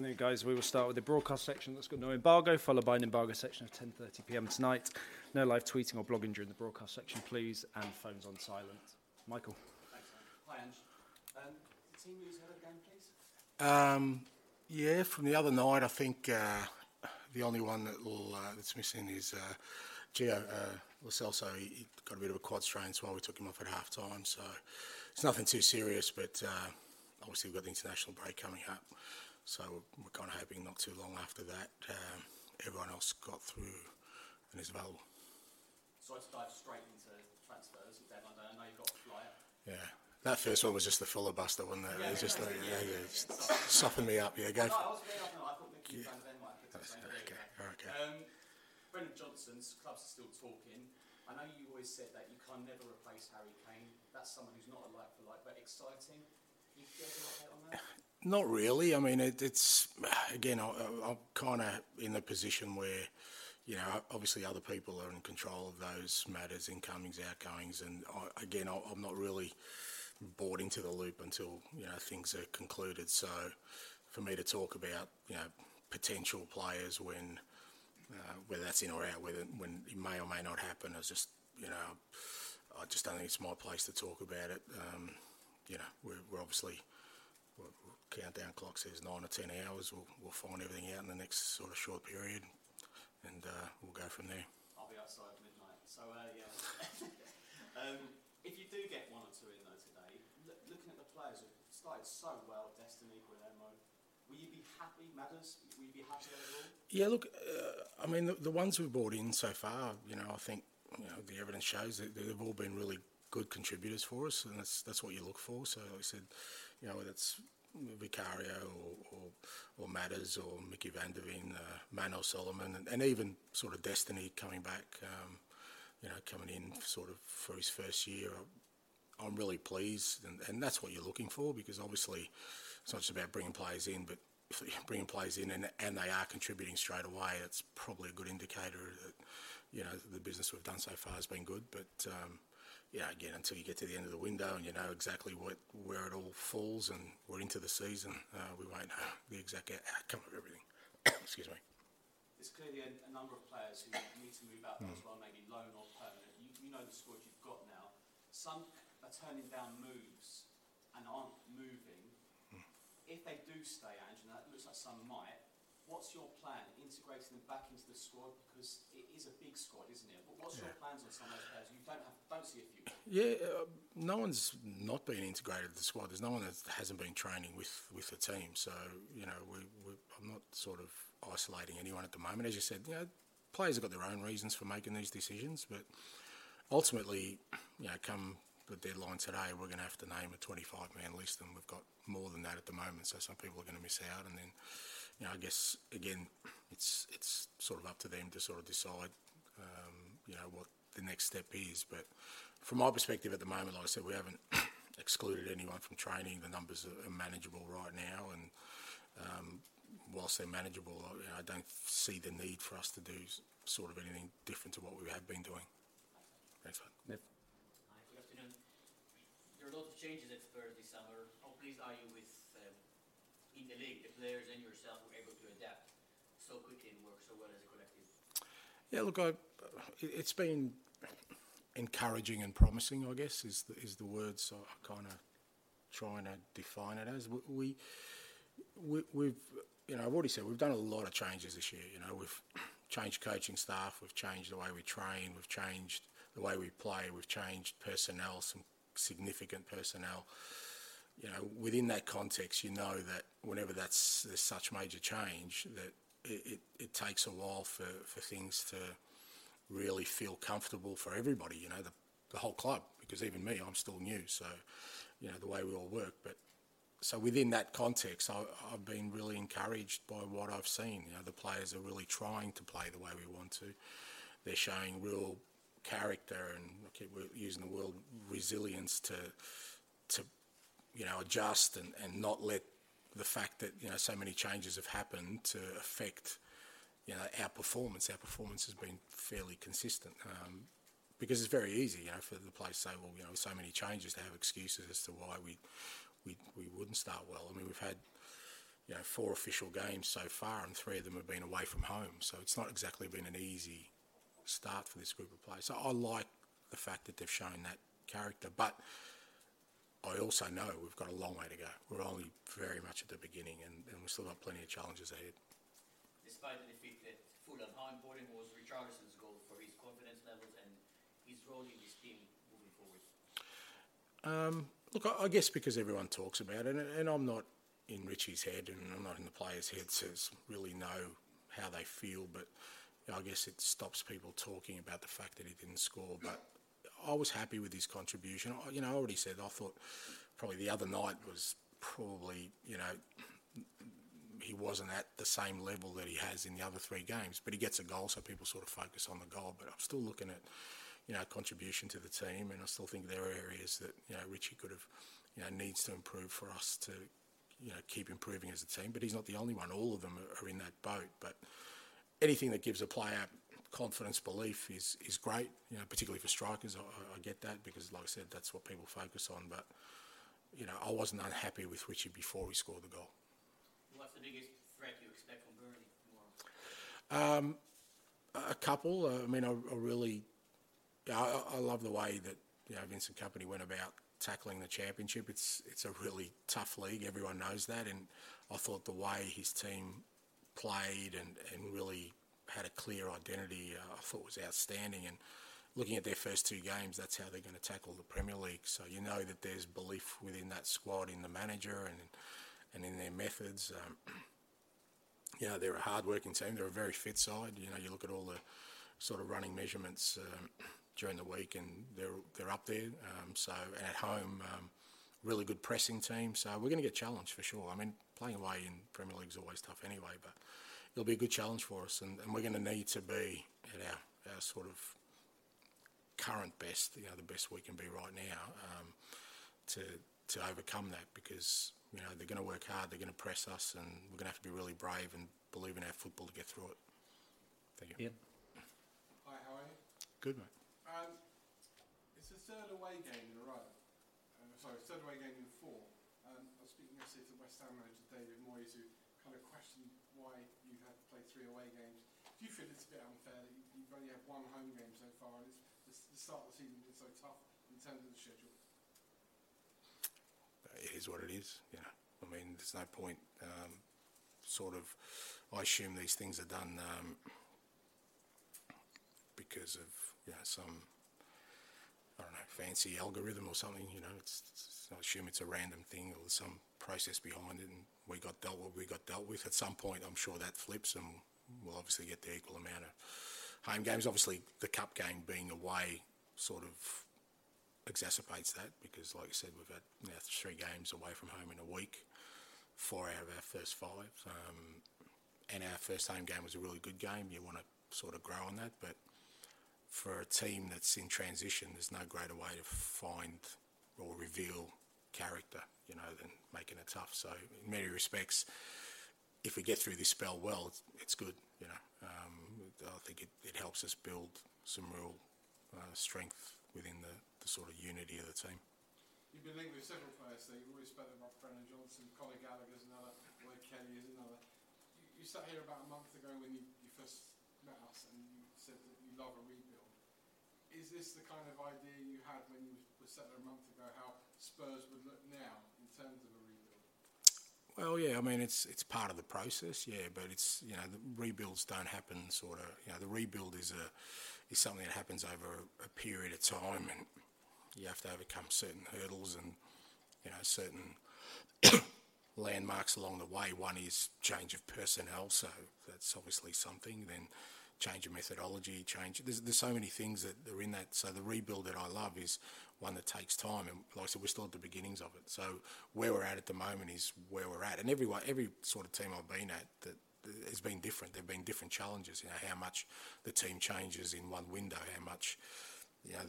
Afternoon, guys. We will start with the broadcast section that's got no embargo, followed by an embargo section of 10:30 p.m. tonight. No live tweeting or blogging during the broadcast section, please, and phones on silent. Michael. Hi, Ange. Um, team news ahead of the game, please. Um, yeah, from the other night, I think uh, the only one that will, uh, that's missing is uh, Gio uh, Lo He, he got a bit of a quad strain, so we took him off at half time. So it's nothing too serious, but uh, obviously we've got the international break coming up. So we're kind of hoping not too long after that, um, everyone else got through and is available. Sorry to dive straight into transfers. Deadline day. I know you've got a flyer. Yeah. That first one was just a filibuster, wasn't it? it was just like, yeah, yeah, just soften me up. Yeah, go. No, I was really, no, I thought Micky yeah. of Denmark. Okay, okay. Um, Brennan Johnson's clubs are still talking. I know you always said that you can never replace Harry Kane. That's someone who's not a like for like, but exciting. You get an update on that? Not really. I mean, it, it's again, I, I'm kind of in the position where, you know, obviously other people are in control of those matters, incomings, outgoings, and I, again, I, I'm not really bought into the loop until you know things are concluded. So, for me to talk about you know potential players when uh, whether that's in or out, whether when it may or may not happen, is just you know, I just don't think it's my place to talk about it. Um, you know, we're, we're obviously countdown clock says nine or ten hours. We'll, we'll find everything out in the next sort of short period, and uh, we'll go from there. I'll be outside at midnight. So uh, yeah. um, if you do get one or two in though today, look, looking at the players who have started so well, Destiny, Guglielmo, will you be happy, Maddison? Will you be happy overall? Yeah, look, uh, I mean, the, the ones we've brought in so far, you know, I think you know the evidence shows that they've all been really good contributors for us, and that's that's what you look for. So, like I said, you know, it's Vicario or, or, or Maddison or Micky Van de Ven, uh, Manor Solomon, and, and even sort of Destiny coming back, um, you know, coming in sort of for his first year. I'm really pleased, and, and that's what you're looking for because obviously it's not just about bringing players in, but bringing players in and, and they are contributing straight away, it's probably a good indicator that you know the business we've done so far has been good. But um, yeah, again, until you get to the end of the window and you know exactly what where it all falls and we're into the season, uh, we won't know the exact outcome of everything. Excuse me. There's clearly a, a number of players who need to move out Hmm. as well, maybe loan or permanent. You, you know the squad you've got now. Some are turning down moves and aren't moving. Hmm. If they do stay, Ange, and that looks like some might, what's your plan? Integrating them back into the squad because it is a big squad, isn't it? But what's your plans on some of those players? You don't have, don't see a few. Yeah, uh, no one's not been integrated to the squad. There's no one that hasn't been training with, with the team. So, you know, we, we, I'm not sort of isolating anyone at the moment. As you said, you know, players have got their own reasons for making these decisions, but ultimately, you know, come the deadline today, we're going to have to name a 25 man list, and we've got more than that at the moment. So some people are going to miss out, and then, you know, I guess again, it's it's sort of up to them to sort of decide, um, you know, what the next step is. But from my perspective at the moment, like I said, we haven't excluded anyone from training. The numbers are, are manageable right now, and um, whilst they're manageable, I, you know, I don't see the need for us to do sort of anything different to what we have been doing. Thanks, mate. Niv. Hi, good afternoon. Your were a lot of changes at Spurs this summer. How pleased are you with in the league, the players and yourself were able to adapt so quickly and work so well as a collective? Yeah, look, I, it's been encouraging and promising. I guess is the, is the words I kind of trying to define it as. We, we we've you know I've already said we've done a lot of changes this year. You know we've changed coaching staff, we've changed the way we train, we've changed the way we play, we've changed personnel, some significant personnel. You know, within that context, you know that whenever that's there's such major change, that it, it, it takes a while for, for things to really feel comfortable for everybody. You know, the, the whole club, because even me, I'm still new, so you know the way we all work. But so within that context, I, I've been really encouraged by what I've seen. You know, the players are really trying to play the way we want to. They're showing real character and I keep using the word resilience to to you know adjust and, and not let the fact that you know so many changes have happened to affect you know our performance. Our performance has been fairly consistent. Um, because it's very easy, you know, for the players to say, well, you know, so many changes to have excuses as to why we, we, we wouldn't start well. I mean, we've had, you know, four official games so far, and three of them have been away from home. So it's not exactly been an easy start for this group of players. So I like the fact that they've shown that character, but I also know we've got a long way to go. We're only very much at the beginning, and, and we've still got plenty of challenges ahead. Despite the defeat at Fulham, how important was Richarlison's goal for his confidence levels and his role in this team moving forward? Um, look, I, I, guess because everyone talks about it, and, and I'm not in Richie's head, and I'm not in the players' heads to really know how they feel, but I guess it stops people talking about the fact that he didn't score. But I was happy with his contribution. I, you know, I already said I thought probably the other night was probably you know he wasn't at the same level that he has in the other three games. But he gets a goal, so people sort of focus on the goal. But I'm still looking at you know contribution to the team, and I still think there are areas that you know Richie could have you know needs to improve for us to you know keep improving as a team. But he's not the only one. All of them are in that boat. But anything that gives a player confidence, belief is is great. You know, particularly for strikers, I, I, get that because, like I said, that's what people focus on. But you know, I wasn't unhappy with Richie before he scored the goal. What's the biggest threat you expect from Burnley Um, a couple. Uh, I mean, I, I really, I, I, love the way that you know Vincent Kompany went about tackling the championship. It's it's a really tough league. Everyone knows that, and I thought the way his team played and, and really had a clear identity, uh, I thought was outstanding. And looking at their first two games, that's how they're going to tackle the Premier League. So you know that there's belief within that squad in the manager and and in their methods. Um, you know, they're a hard-working team. They're a very fit side. You know, you look at all the sort of running measurements um, during the week, and they're they're up there. Um, so and at home, um, really good pressing team. So we're going to get challenged for sure. I mean, playing away in Premier League is always tough anyway, but it'll be a good challenge for us, and, and we're going to need to be at our, our sort of current best, you know, the best we can be right now, um, to to overcome that because you know they're going to work hard, they're going to press us, and we're going to have to be really brave and believe in our football to get through it. Thank you. Yep. Hi, how are you? Good, mate. Um, it's a third away game in a row. Uh, sorry, third away game in four. Um, I was speaking yesterday to West Ham manager David Moyes, who kind of questioned why you had to play three away games. Do you feel it's a bit unfair that you've only had one home game so far, and it's the start of the season been so tough in terms of the schedule? It is what it is. You know, I mean, there's no point. Um, sort of, I assume these things are done um, because of you know some I don't know fancy algorithm or something. You know, it's, it's, I assume it's a random thing or some process behind it, and we got dealt with. We got dealt with. At some point, I'm sure that flips, and we'll obviously get the equal amount of home games. Obviously, the cup game being away sort of exacerbates that because, like I said, we've had now three games away from home in a week, four out of our first five, um, and our first home game was a really good game. You want to sort of grow on that, but for a team that's in transition, there's no greater way to find or reveal character, you know, than making it tough. So in many respects, if we get through this spell well, it's, it's good, you know. Um, I think it, it helps us build some real uh, strength within the, the sort of unity of the team. you've been linked with several players. So you've always spoken about Brennan Johnson, Conor Gallagher's another, Lloyd Kelly is another. You, you sat here about a month ago when you, you first met us, and you said that you love a rebuild. Is this the kind of idea you had when you were sat there a month ago? How Spurs would look now in terms of a rebuild? Well, yeah, I mean it's it's part of the process, yeah, but it's you know the rebuilds don't happen sort of you know the rebuild is a is something that happens over a, a period of time, and you have to overcome certain hurdles and you know certain landmarks along the way. One is change of personnel, so that's obviously something. Then change of methodology, change. There's, there's so many things that are in that. So the rebuild that I love is one that takes time, and like I said, we're still at the beginnings of it. So where we're at at the moment is where we're at, and every every sort of team I've been at that has been different. There've been different challenges. You know how much the team changes in one window, how much you know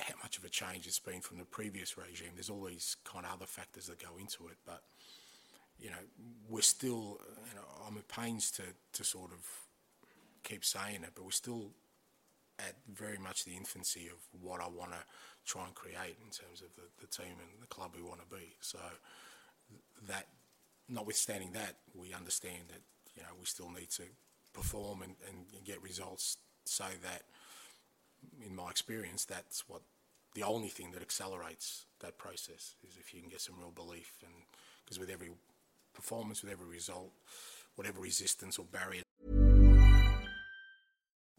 how much of a change it's been from the previous regime. There's all these kind of other factors that go into it, but you know we're still. You know, I'm at pains to to sort of keep saying it, but we're still at very much the infancy of what I want to try and create in terms of the, the team and the club we want to be. So that, notwithstanding that, we understand that you know we still need to perform and, and, and get results so that, in my experience, that's what the only thing that accelerates that process is if you can get some real belief and because with every performance, with every result, whatever resistance or barrier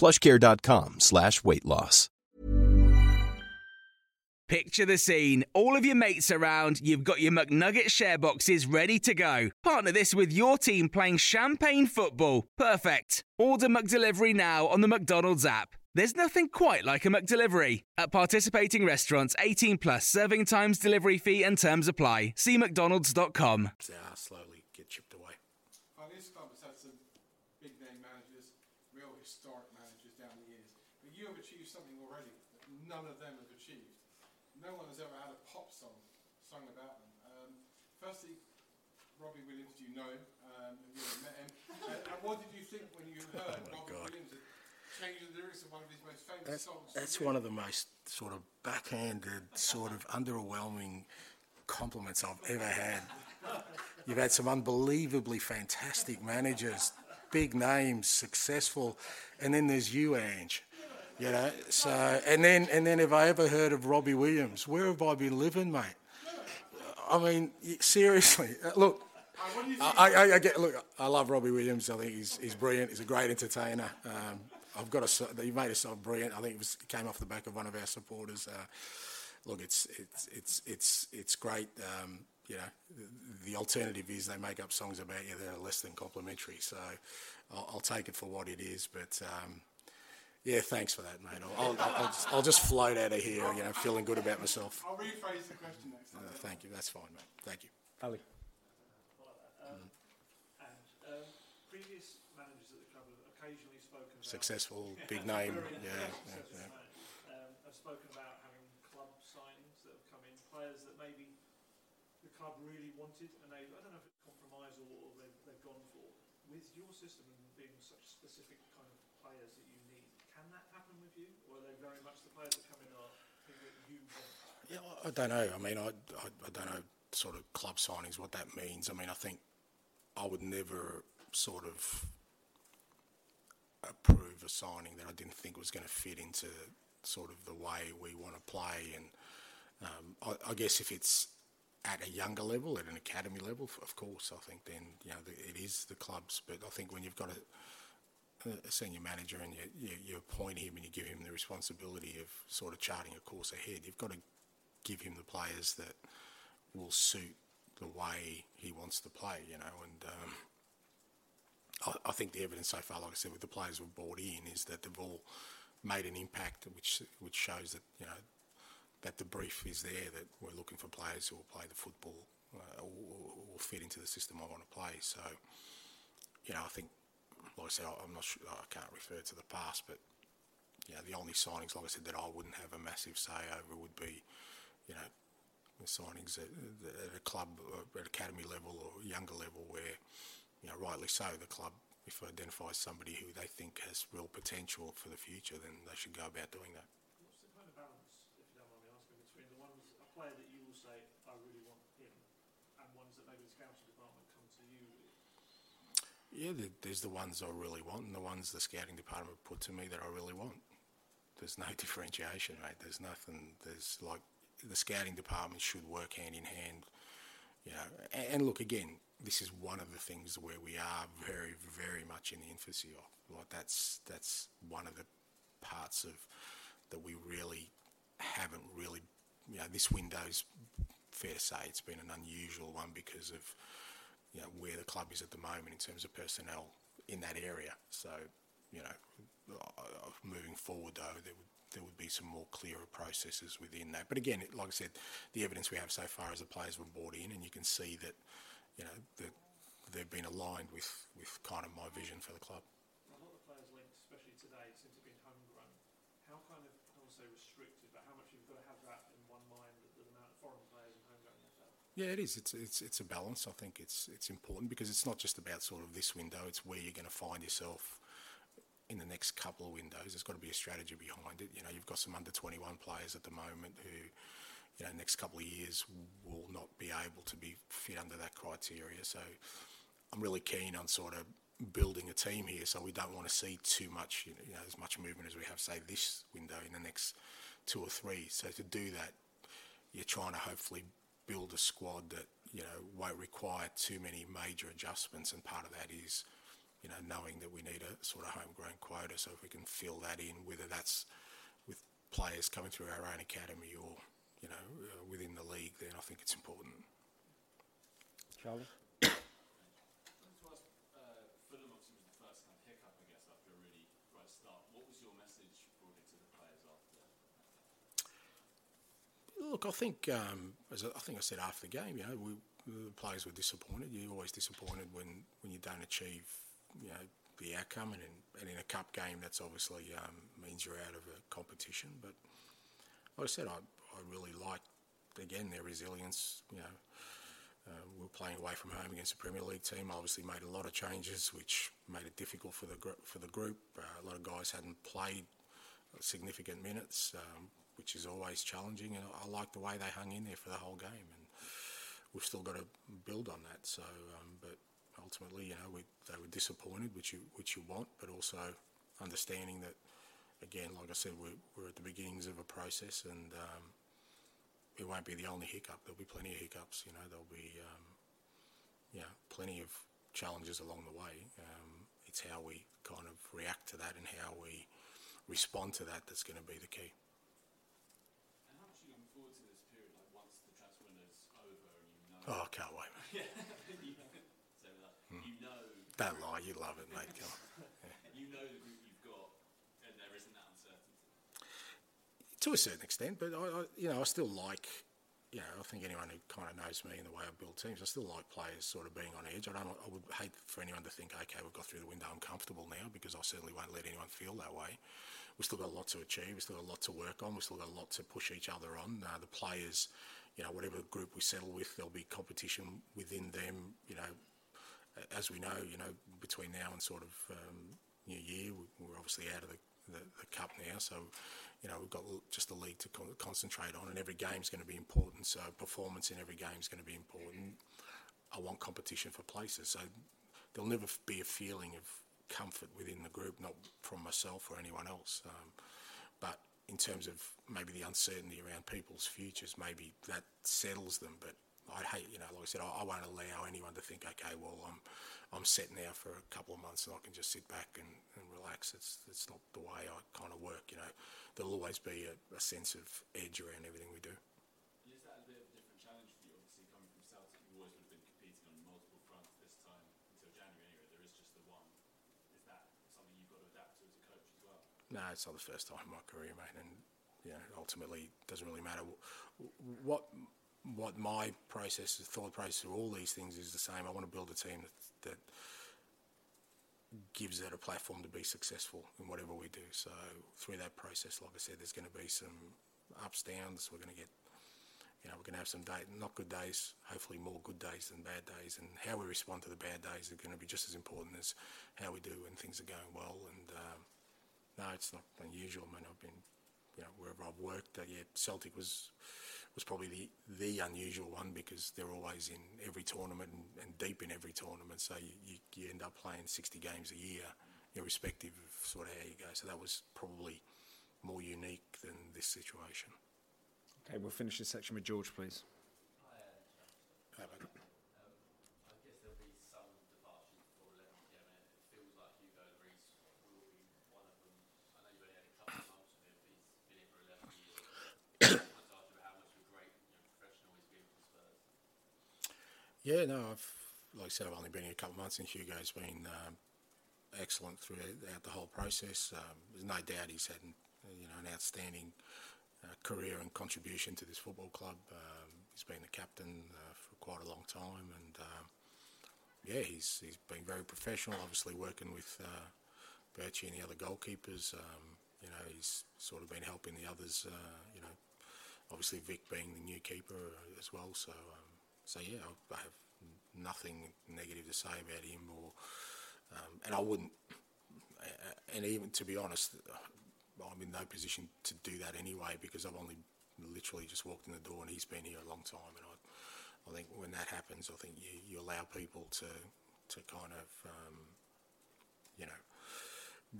plushcare.com slash weight loss. Picture the scene. All of your mates around, you've got your McNugget share boxes ready to go. Partner this with your team playing champagne football. Perfect. Order McDelivery now on the McDonald's app. There's nothing quite like a McDelivery. At participating restaurants, 18 plus serving times, delivery fee, and terms apply. See McDonald's.com. they are slowly get chipped away. Uh, this club has had some big name managers, real historic managers down the years. But you have achieved something already that none of them have achieved. No one has ever had a pop song sung about them. Um, firstly, Robbie Williams, do you know him? Um, have you ever met him? and, and what did you think when you heard Robbie Williams change the lyrics of one of his most famous That's, songs? that's one of the most sort of backhanded, sort of underwhelming compliments I've ever had. You've had some unbelievably fantastic managers, big names, successful, and then there's you, Ange. You know, so and then and then have I ever heard of Robbie Williams? Where have I been living, mate? I mean, seriously, uh, look. I, I, I get look. I love Robbie Williams. I think he's he's brilliant. He's a great entertainer. Um, I've got a so- he made a song brilliant. I think it was it came off the back of one of our supporters. Uh, look, it's it's it's it's it's great. Um, you know, the, the alternative is they make up songs about you that are less than complimentary. So I'll, I'll take it for what it is. But um, yeah, thanks for that, mate. I'll, I'll, I'll, just, I'll just float out of here, you know, feeling good about myself. I'll rephrase the question next Uh, thank you. That's fine, mate. Thank you. Ali. And um, previous managers at the club have occasionally spoken about Successful, big name. Yeah, yeah, yeah. um, have spoken about having club signings that have come in, players that maybe the club really wanted, and they I don't know if it's compromise or, or they've, they've gone for. With your system and being such specific kind of players that you need, can that happen with you, or are they very much the players that come in are people that you want? Yeah, I- I don't know. I mean, I, I, I don't know sort of club signings, what that means. I mean, I think I would never sort of approve a signing that I didn't think was going to fit into sort of the way we want to play. And um, I, I guess if it's at a younger level, at an academy level, of course, I think then you know the, it is the clubs. But I think when you've got a, a senior manager and you, you, you appoint him and you give him the responsibility of sort of charting a course ahead, you've got to give him the players that will suit the way he wants to play, you know. And um, I, think the evidence so far, like I said, with the players we've brought in, is that they've all made an impact, which which shows that you know that the brief is there that we're looking for players who will play the football uh, will, will fit into the system I want to play. So, you know, I think, like I said, I'm not sure, I can't refer to the past, but you know, the only signings, like I said, that I wouldn't have a massive say over would be, you know, the signings at, at a club, uh, at academy level or younger level, where, you know, rightly so, the club, if it identifies somebody who they think has real potential for the future, then they should go about doing that. What's the kind of balance, if you don't mind me asking, between the ones, a player that you will say, I really want him, and ones that maybe the scouting department come to you with? Yeah, there- there's the ones I really want, and the ones the scouting department put to me that I really want. There's no differentiation, mate. There's nothing. There's like the scouting department should work hand in hand. You know, and, look again. This is one of the things where we are very, very much in the infancy of. Like that's that's one of the parts of that we really haven't really. You know, this window's fair to say it's been an unusual one because of you know where the club is at the moment in terms of personnel in that area. So you know, uh, moving forward though, there would there would be some more clearer processes within that. But again, it- like I said, the evidence we have so far is the players were bought in, and you can see that you know that they've been aligned with with kind of my vision for the club. A lot of the players linked, especially today, seem to been homegrown. How kind of, I don't say restricted, but how much you've got to have that in one mind, the, the amount of foreign players and homegrown you have to have? Yeah, it is. It's it's it's a balance. I think it's it's important because it's not just about sort of this window. It's where you're going to find yourself in the next couple of windows. There's got to be a strategy behind it. You know, you've got some under 21 players at the moment who, you know, next couple of years will not be able to be fit under that criteria. So, I'm really keen on sort of building a team here. So we don't want to see too much, you know, as much movement as we have, say, this window in the next two or three. So to do that, you're trying to hopefully build a squad that you know won't require too many major adjustments, and part of that is you know knowing that we need a sort of homegrown quota. So if we can fill that in, whether that's with players coming through our own academy or you know uh, within the league, then I think it's important. Charlie? To ask, uh, Fulham obviously was the first kind of hiccup, I guess, after a really bright start. What was your message broadly to the players after? Look, I think um, as I I think I said after the game, you know, we, the players were disappointed. You're always disappointed when, when you don't achieve, you know, the outcome, and in, and in a cup game, that's obviously um, means you're out of a competition. But like I said, I, I really liked again their resilience. You know, uh, we were playing away from home against a Premier League team. Obviously, made a lot of changes, which made it difficult for the gr- for the group. Uh, a lot of guys hadn't played significant minutes, um, which is always challenging. And I, I like the way they hung in there for the whole game, and we've still got to build on that. So, um, but ultimately, you know, we, they were disappointed, which you which you want, but also understanding that, again, like I said, we're, we're at the beginnings of a process, and um, it won't be the only hiccup. There'll be plenty of hiccups. You know, there'll be um, you know plenty of challenges along the way. Um, it's how we kind of react to that and how we respond to that that's going to be the key. And how much are you looking forward to this period, like once the transfer window's over and you know... Oh, I can't wait. mate. yeah, you, say with that. you know... Don't lie, you love it, mate. Come on. You know the group you've got, and there isn't that uncertainty. to a certain extent, but I, I, you know, I still like, you know, I think anyone who kind of knows me and the way I build teams, I still like players sort of being on edge. I don't, I would hate for anyone to think, okay, we've got through the window, I'm comfortable now, because I certainly won't let anyone feel that way. We've still got a lot to achieve. We've still got a lot to work on. We've still got a lot to push each other on. Uh, the players, you know, whatever group we settle with, there'll be competition within them. You know, as we know, you know, between now and sort of um, New Year, we- we're obviously out of the, the, the cup now, so you know we've got just the league to con- concentrate on, and every game's going to be important. So performance in every game is going to be important. I want competition for places, so there'll never be a feeling of comfort within the group, not from myself or anyone else. Um, but in terms of maybe the uncertainty around people's futures, maybe that settles them. But I hate, you know, like I said, I, I won't allow anyone to think, okay, well, I'm, I'm set now for a couple of months and I can just sit back and, and relax. It's, it's not the way I kind of work, you know. There'll always be a, a sense of edge around everything we do. Is that a bit of a different challenge for you? Obviously, coming from Celtic, you always would have been competing on multiple fronts this time until January anyway. There is just the one. Is that something you've got to adapt to as a coach as well? No, it's not the first time in my career, mate, and you know, ultimately, it doesn't really matter what what my process, thought process of all these things is the same. I want to build a team that, that gives it a platform to be successful in whatever we do. So through that process, like I said, there's going to be some ups, downs. We're going to get, you know, we're going to have some day, not good days, hopefully more good days than bad days. And how we respond to the bad days are going to be just as important as how we do when things are going well. And um, no, it's not unusual. I mean, I've been, you know, wherever I've worked, uh, yeah, Celtic was was probably the, the unusual one because they're always in every tournament and, and deep in every tournament. So you, you, you, end up playing 60 games a year, irrespective of sort of how you go. So that was probably more unique than this situation. Okay, we'll finish this section with George, please. Uh, Yeah, no, I've like I said, I've only been here a couple of months, and Hugo's been um, excellent throughout the whole process. Um, there's no doubt he's had you know an outstanding uh, career and contribution to this football club. Um, he's been the captain uh, for quite a long time, and um, yeah, he's he's been very professional. Obviously, working with uh, Bertie and the other goalkeepers. Um, you know, he's sort of been helping the others. Uh, you know, obviously Vic being the new keeper as well. So. So yeah, I, have nothing negative to say about him, or um, and I wouldn't. And even to be honest, I'm in no position to do that anyway because I've only literally just walked in the door and he's been here a long time. And I, I think when that happens, I think you, you allow people to to kind of um, you know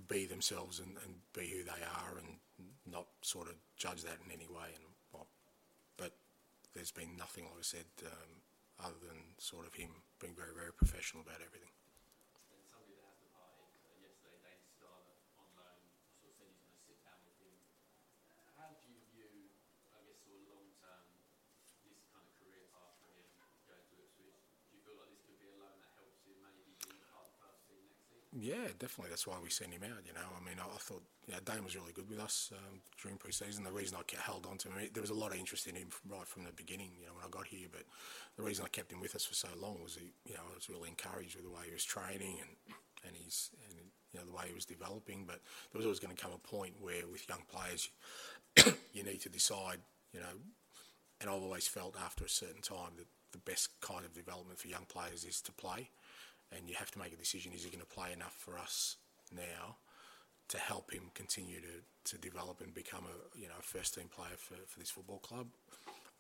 be themselves and, and be who they are and not sort of judge that in any way. And there's been nothing, like I said, um, other than sort of him being very, very professional about everything. Yeah, definitely. That's why we sent him out. You know, I mean, I, I thought you Dane was really good with us um, during pre-season. The reason I kept, held on to him, there was a lot of interest in him right from the beginning. You know, when I got here, but the reason I kept him with us for so long was he, you know, I was really encouraged with the way he was training and and he's and you know the way he was developing. But there was always going to come a point where with young players, you need to decide. You know, and I've always felt after a certain time that the best kind of development for young players is to play and you have to make a decision: is he going to play enough for us now to help him continue to, to develop and become a you know first team player for, for this football club,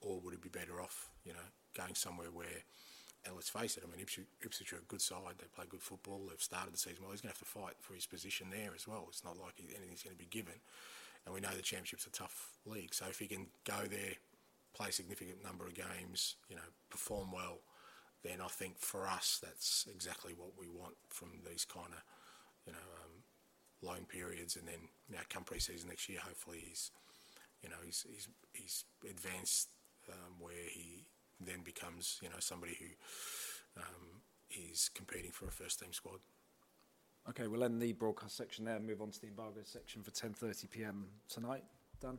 or would it be better off you know going somewhere where and let's face it, I mean, Ipswich, Ipswich are a good side. They play good football. They've started the season well. He's going to have to fight for his position there as well. It's not like anything's going to be given. And we know the Championship's a tough league. So if he can go there, play a significant number of games, you know, perform well, then I think for us that's exactly what we want from these kind of you know um, loan periods, and then know, come pre-season next year, hopefully he's you know he's he's, he's advanced um, where he then becomes you know somebody who um, is competing for a first team squad. Okay, we'll end the broadcast section there and move on to the embargo section for 10:30 p.m. tonight. Done.